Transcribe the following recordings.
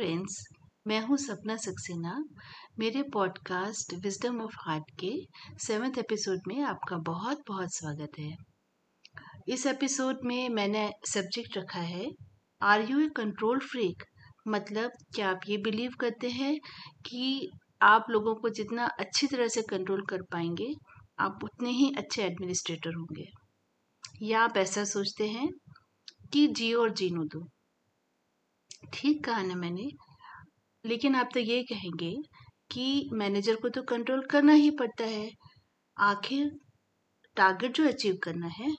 Friends मैं हूँ सपना सक्सेना। मेरे पॉडकास्ट विजडम ऑफ़ हार्ट के सेवन्थ एपिसोड में आपका बहुत बहुत स्वागत है। इस एपिसोड में मैंने सब्जेक्ट रखा है are you a control freak मतलब क्या आप ये बिलीव करते हैं कि आप लोगों को जितना अच्छी तरह से कंट्रोल कर पाएँगे, आप उतने ही अच्छे एडमिनिस्ट्रेटर होंगे? या आप ऐसा सोचते हैं कि जियो और जीनो दो। ठीक कहा ना मैंने। लेकिन आप तो ये कहेंगे कि मैनेजर को तो कंट्रोल करना ही पड़ता है। आखिर टारगेट जो अचीव करना है।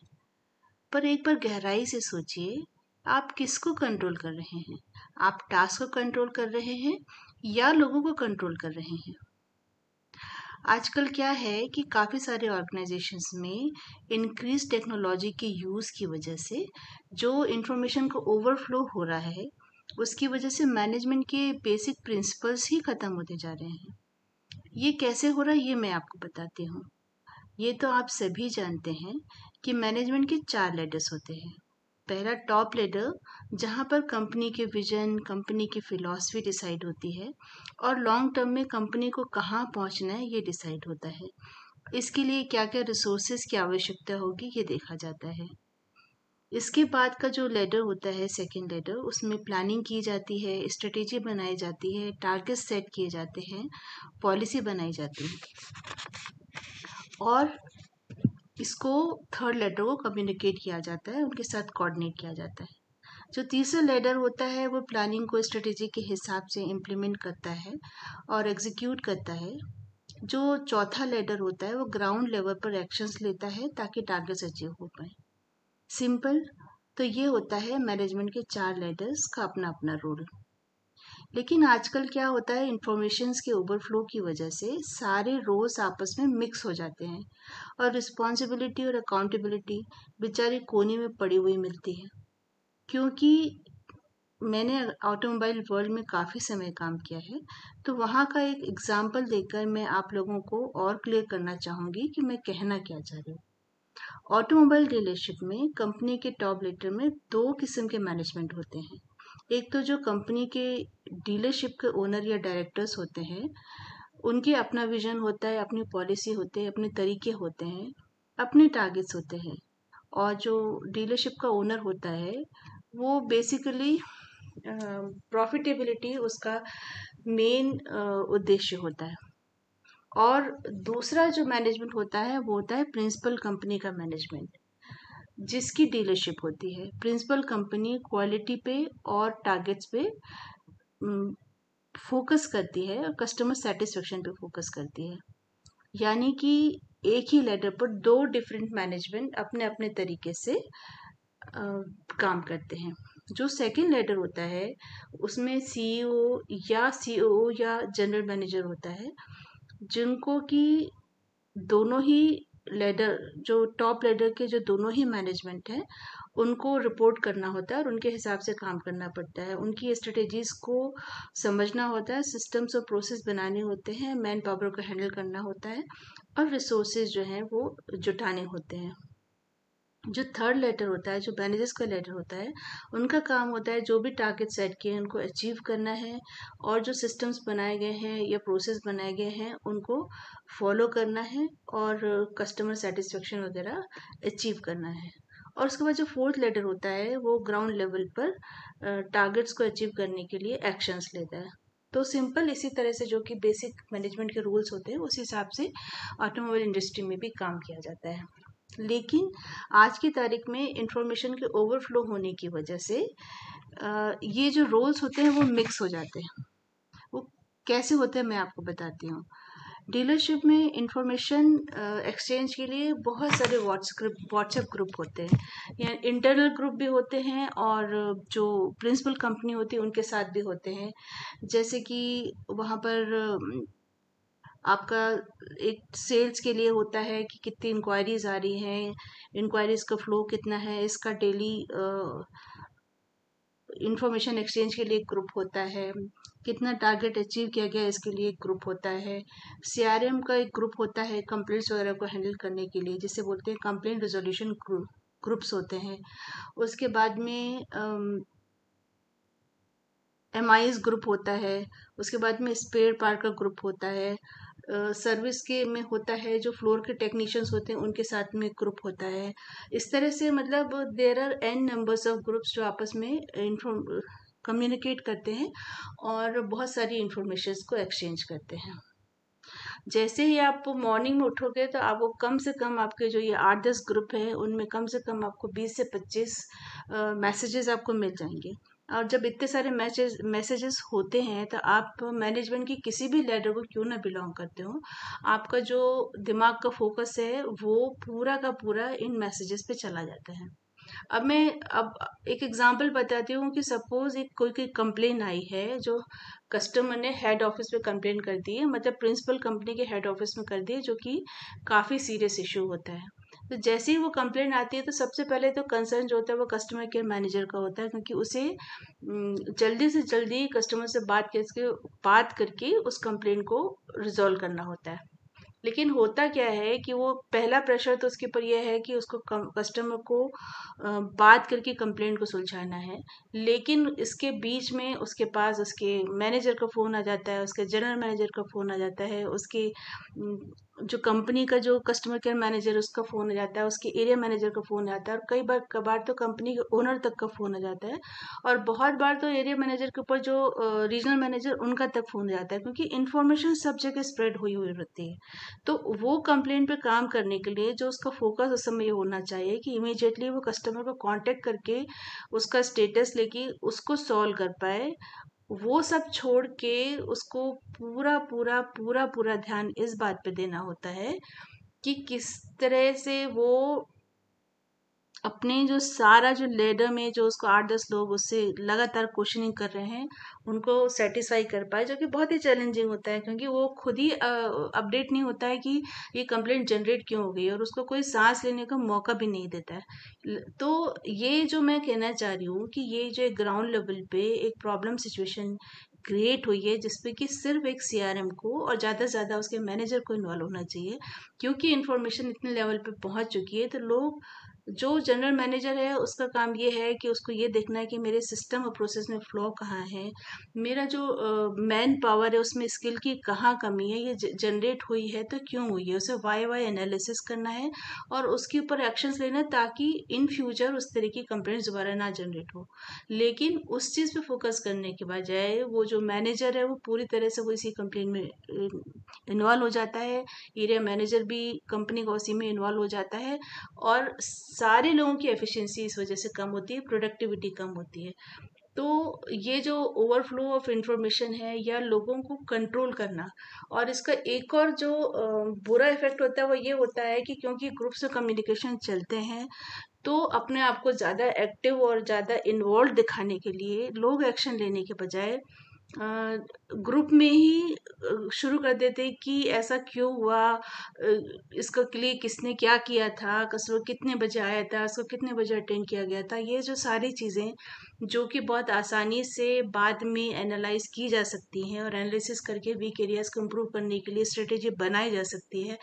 पर एक बार गहराई से सोचिए, आप किसको कंट्रोल कर रहे हैं? आप टास्क को कंट्रोल कर रहे हैं या लोगों को कंट्रोल कर रहे हैं? आजकल क्या है कि काफ़ी सारे ऑर्गेनाइजेशंस में इंक्रीज टेक्नोलॉजी के यूज़ की वजह से जो इन्फॉर्मेशन को ओवरफ्लो हो रहा है उसकी वजह से मैनेजमेंट के बेसिक प्रिंसिपल्स ही ख़त्म होते जा रहे हैं। ये कैसे हो रहा है, ये मैं आपको बताती हूँ। ये तो आप सभी जानते हैं कि मैनेजमेंट के चार लेडर्स होते हैं। पहला टॉप लेडर जहाँ पर कंपनी के विजन कंपनी की फिलॉसफी डिसाइड होती है और लॉन्ग टर्म में कंपनी को कहाँ पहुँचना है, ये डिसाइड होता है। इसके लिए क्या क्या रिसोर्सेज की आवश्यकता होगी, ये देखा जाता है। इसके बाद का जो लेडर होता है सेकेंड लेडर उसमें प्लानिंग की जाती है स्ट्रेटेजी बनाई जाती है टारगेट सेट किए जाते हैं पॉलिसी बनाई जाती है। और इसको थर्ड लेडर को कम्युनिकेट किया जाता है, उनके साथ कोऑर्डिनेट किया जाता है। जो तीसरा लेडर होता है, वो प्लानिंग को स्ट्रेटेजी के हिसाब से इम्प्लीमेंट करता है और एग्जीक्यूट करता है। जो चौथा लेडर होता है, वो ग्राउंड लेवल पर एक्शंस लेता है, ताकि टारगेट्स अचीव हो पाए। सिंपल तो ये होता है मैनेजमेंट के चार लेडर्स का अपना अपना रोल। लेकिन आजकल क्या होता है इंफॉर्मेशन के ओवरफ्लो की वजह से सारे रोल्स आपस में मिक्स हो जाते हैं और रिस्पॉन्सिबिलिटी और अकाउंटेबिलिटी बेचारी कोने में पड़ी हुई मिलती है। क्योंकि मैंने ऑटोमोबाइल वर्ल्ड में काफ़ी समय काम किया है तो वहाँ का एक एग्ज़ाम्पल देकर मैं आप लोगों को और क्लियर करना चाहूँगी कि मैं कहना क्या चाह रही हूँ। ऑटोमोबाइल डीलरशिप में कंपनी के टॉप लीडर में दो किस्म के मैनेजमेंट होते हैं। एक तो जो कंपनी के डीलरशिप के ओनर या डायरेक्टर्स होते हैं, उनके अपना विजन होता है, अपनी पॉलिसी होते हैं, अपने तरीके होते हैं, अपने टारगेट्स होते हैं। और जो डीलरशिप का ओनर होता है, वो बेसिकली प्रॉफिटेबिलिटी उसका मेन उद्देश्य होता है। और दूसरा जो मैनेजमेंट होता है वो होता है प्रिंसिपल कंपनी का मैनेजमेंट जिसकी डीलरशिप होती है। प्रिंसिपल कंपनी क्वालिटी पे और टारगेट्स पे फोकस करती है और कस्टमर सेटिस्फेक्शन पे फोकस करती है। यानी कि एक ही लेटर पर दो डिफरेंट मैनेजमेंट अपने अपने तरीके से आ, काम करते हैं। जो सेकंड लेटर होता है उसमें सीईओ या सीओ या जनरल मैनेजर होता है जिनको कि दोनों ही लेडर जो टॉप लेडर के जो दोनों ही मैनेजमेंट हैं, उनको रिपोर्ट करना होता है और उनके हिसाब से काम करना पड़ता है। उनकी स्ट्रेटेजीज को समझना होता है सिस्टम्स और प्रोसेस बनाने होते हैं मैन पावर को हैंडल करना होता है और रिसोर्सेज जो हैं वो जुटाने होते हैं। जो थर्ड लेटर होता है, जो मैनेजर्स का लेटर होता है, उनका काम होता है जो भी टारगेट सेट किए हैं, उनको अचीव करना है और जो सिस्टम्स बनाए गए हैं या प्रोसेस बनाए गए हैं, उनको फॉलो करना है और कस्टमर सेटिस्फेक्शन वगैरह अचीव करना है। और उसके बाद जो फोर्थ लेटर होता है, वो ग्राउंड लेवल पर टारगेट्स को अचीव करने के लिए एक्शंस लेता है। तो सिंपल इसी तरह से जो कि बेसिक मैनेजमेंट के रूल्स होते हैं, उस हिसाब से ऑटोमोबाइल इंडस्ट्री में भी काम किया जाता है। लेकिन आज की तारीख में इंफॉर्मेशन के ओवरफ्लो होने की वजह से ये जो रोल्स होते हैं वो मिक्स हो जाते हैं। वो कैसे होते हैं मैं आपको बताती हूँ। डीलरशिप में इंफॉर्मेशन एक्सचेंज के लिए बहुत सारे व्हाट्सएप व्हाट्सएप ग्रुप होते हैं। या इंटरनल ग्रुप भी होते हैं और जो प्रिंसिपल कंपनी होती है उनके साथ भी होते हैं। जैसे कि वहाँ पर आपका एक सेल्स के लिए होता है कि कितनी इंक्वायरीज आ रही हैं इंक्वायरीज का फ्लो कितना है, इसका डेली इंफॉर्मेशन एक्सचेंज के लिए एक ग्रुप होता है, कितना टारगेट अचीव किया गया इसके लिए एक ग्रुप होता है सीआरएम का एक ग्रुप होता है कंप्लेंट्स वगैरह को हैंडल करने के लिए, जिसे बोलते हैं कंप्लेंट रिजोल्यूशन ग्रुप्स होते हैं, उसके बाद में एम ग्रुप होता है, उसके बाद में स्पेयर पार्ट का ग्रुप होता है सर्विस के में होता है, जो फ्लोर के टेक्नीशियंस होते हैं, उनके साथ में ग्रुप होता है। इस तरह से मतलब there are N numbers of groups जो आपस में इंफॉर्म कम्युनिकेट करते हैं और बहुत सारी इंफॉर्मेशन को एक्सचेंज करते हैं। जैसे ही आप मॉर्निंग में उठोगे तो आपको कम से कम आपके जो ये आठ दस ग्रुप हैं, उनमें कम से कम आपको बीस से पच्चीस मैसेजेस आपको मिल जाएँगे। और जब इतने सारे मैसेज, मैसेजेस होते हैं तो आप मैनेजमेंट की किसी भी लेडर को क्यों ना बिलोंग करते हो? आपका जो दिमाग का फोकस है, वो पूरा का पूरा इन मैसेजेस पे चला जाता है। अब मैं, अब एक एग्जांपल बताती हूँ कि सपोज़ एक कोई कोई कंप्लेन आई है, जो कस्टमर ने हेड ऑफ़िस पे कंप्लेन कर दी है मतलब प्रिंसिपल कंपनी के हेड ऑफ़िस में कर दी है, जो कि काफ़ी सीरियस इशू होता है। तो जैसे ही वो कंप्लेन आती है तो सबसे पहले तो कंसर्न जो होता है वो कस्टमर केयर मैनेजर का होता है, क्योंकि उसे जल्दी से जल्दी कस्टमर से बात करके बात करके उस कंप्लेंट को रिजॉल्व करना होता है। लेकिन होता क्या है कि वो पहला प्रेशर तो उसके ऊपर यह है कि उसको कस्टमर को बात करके कंप्लेंट को सुलझाना है। लेकिन इसके बीच में उसके पास उसके मैनेजर का फ़ोन आ जाता है, उसके जनरल मैनेजर का फ़ोन आ जाता है, उसके जो कंपनी का जो कस्टमर केयर मैनेजर उसका फ़ोन आ जाता है, उसके एरिया मैनेजर का फ़ोन आता है और कई बार, कबार तो कंपनी के ओनर तक का फ़ोन आ जाता है और बहुत बार तो एरिया मैनेजर के ऊपर जो रीजनल मैनेजर उनका तक फ़ोन आ जाता है क्योंकि इन्फॉर्मेशन सब जगह स्प्रेड हुई हुई रहती है। तो वो कंप्लेंट पर काम करने के लिए जो उसका फोकस उस समय ये होना चाहिए कि इमीजिएटली वो कस्टमर को कांटेक्ट करके उसका स्टेटस लेके उसको सॉल्व कर पाए वो सब छोड़ के उसको पूरा पूरा पूरा पूरा ध्यान इस बात पे देना होता है कि किस तरह से वो अपने जो सारा जो लेडर में जो उसको आठ दस लोग उससे लगातार क्वेश्चनिंग कर रहे हैं, उनको सेटिस्फाई कर पाए, जो कि बहुत ही चैलेंजिंग होता है, क्योंकि वो खुद ही अपडेट नहीं होता है कि ये कंप्लेंट जनरेट क्यों हो गई और उसको कोई सांस लेने का मौका भी नहीं देता है। तो ये जो मैं कहना चाह रही हूँ कि ये जो एक ग्राउंड लेवल पे एक प्रॉब्लम सिचुएशन क्रिएट हुई है जिसपे कि सिर्फ़ एक सीआरएम को और ज़्यादा से ज़्यादा उसके मैनेजर को इन्वॉल्व होना चाहिए, क्योंकि इन्फॉर्मेशन इतने लेवल पे पहुँच चुकी है तो लोग जो जनरल मैनेजर है, उसका काम ये है कि उसको ये देखना है कि मेरे सिस्टम और प्रोसेस में फ्लॉ कहाँ है। मेरा जो मैन पावर है, उसमें स्किल की कहाँ कमी है, ये जनरेट हुई है तो क्यों हुई है? उसे वाई वाई एनालिसिस करना है और उसके ऊपर एक्शंस लेना ताकि इन फ्यूचर उस तरह की कंप्लेंट्स दोबारा ना जनरेट हो। लेकिन उस चीज़ पे फोकस करने के बजाय वो जो मैनेजर है, वो पूरी तरह से वो इसी कंप्लेन में इन्वॉल्व हो जाता है। एरिया मैनेजर भी कंपनी का उसी में इन्वॉल्व हो जाता है और सारे लोगों की एफिशिएंसी इस वजह से कम होती है प्रोडक्टिविटी कम होती है। तो ये जो ओवरफ्लो ऑफ़ इंफॉर्मेशन है या लोगों को कंट्रोल करना और इसका एक और जो बुरा इफ़ेक्ट होता है वो ये होता है कि क्योंकि ग्रुप से कम्युनिकेशन चलते हैं तो अपने आप को ज़्यादा एक्टिव और ज़्यादा इन्वॉल्व दिखाने के लिए लोग एक्शन लेने के बजाय ग्रुप में ही शुरू कर देते कि ऐसा क्यों हुआ? इसका लिए किसने क्या किया था? कसरो कितने बजे आया था? उसको कितने बजे अटेंड किया गया था? ये जो सारी चीज़ें, जो कि बहुत आसानी से बाद में एनालाइज की जा सकती हैं और एनालिसिस करके वीक एरियाज़ को इम्प्रूव करने के लिए स्ट्रेटेजी बनाई जा सकती है।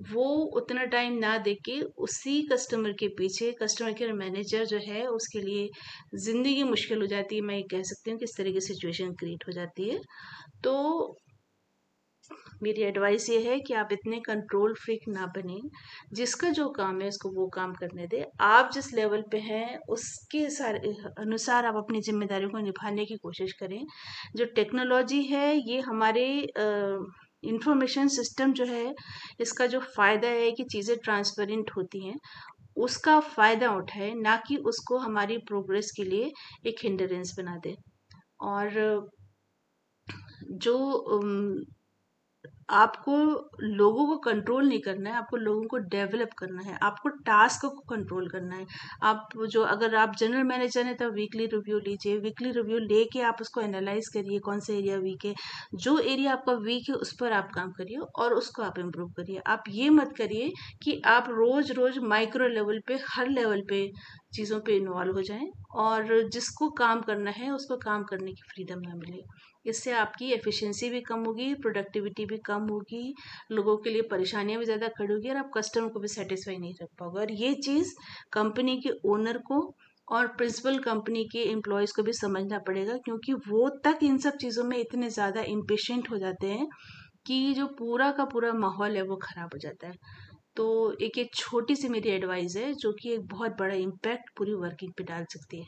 वो उतना टाइम ना दे के उसी कस्टमर के पीछे कस्टमर केयर मैनेजर जो है, उसके लिए ज़िंदगी मुश्किल हो जाती है, मैं ये कह सकती हूँ किस तरह की सिचुएशन क्रिएट हो जाती है। तो मेरी एडवाइस ये है कि आप इतने कंट्रोल फ्रीक ना बने, जिसका जो काम है, उसको वो काम करने दे। आप जिस लेवल पे हैं, उसके सारे, अनुसार आप अपनी जिम्मेदारियों को निभाने की कोशिश करें। जो टेक्नोलॉजी है, ये हमारे इंफॉर्मेशन सिस्टम जो है, इसका जो फ़ायदा है कि चीज़ें ट्रांसपेरेंट होती हैं, उसका फ़ायदा उठाए, ना कि उसको हमारी प्रोग्रेस के लिए एक हिंडरेंस बना दे। और जो आपको लोगों को कंट्रोल नहीं करना है, आपको लोगों को डेवलप करना है, आपको टास्क को कंट्रोल करना है। आप जो, अगर आप जनरल मैनेजर हैं तो वीकली रिव्यू लीजिए वीकली रिव्यू लेके आप उसको एनालाइज करिए, कौन सा एरिया वीक है। जो एरिया आपका वीक है, उस पर आप काम करिए और उसको आप इम्प्रूव करिए। आप ये मत करिए कि आप रोज रोज माइक्रो लेवल पे, हर लेवल पे चीज़ों पे इन्वॉल्व हो जाएँ और जिसको काम करना है, उसको काम करने की फ्रीडम ना मिले। इससे आपकी एफिशिएंसी भी कम होगी प्रोडक्टिविटी भी कम होगी, लोगों के लिए परेशानियाँ भी ज़्यादा खड़ी होगी और आप कस्टमर को भी सेटिस्फाई नहीं रख पाओगे। और ये चीज़ कंपनी के ओनर को और प्रिंसिपल कंपनी के एम्प्लॉयज़ को भी समझना पड़ेगा, क्योंकि वो तक इन सब चीज़ों में इतने ज़्यादा इम्पेशेंट हो जाते हैं कि जो पूरा का पूरा माहौल है वो ख़राब हो जाता है। तो एक एक छोटी सी मेरी एडवाइस है, जो कि एक बहुत बड़ा इम्पैक्ट पूरी वर्किंग पे डाल सकती है।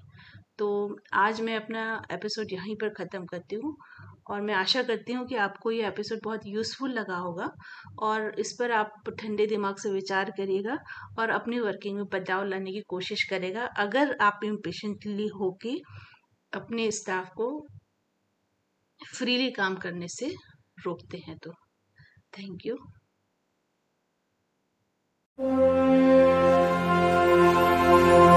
तो आज मैं अपना एपिसोड यहीं पर ख़त्म करती हूँ, और मैं आशा करती हूँ कि आपको ये एपिसोड बहुत यूज़फुल लगा होगा, और इस पर आप ठंडे दिमाग से विचार करिएगा, और अपनी वर्किंग में बदलाव लाने की कोशिश करेगा। अगर आप इम्पेशेंटली होके अपने स्टाफ को फ्रीली काम करने से रोकते हैं तो। Thank you Thank you.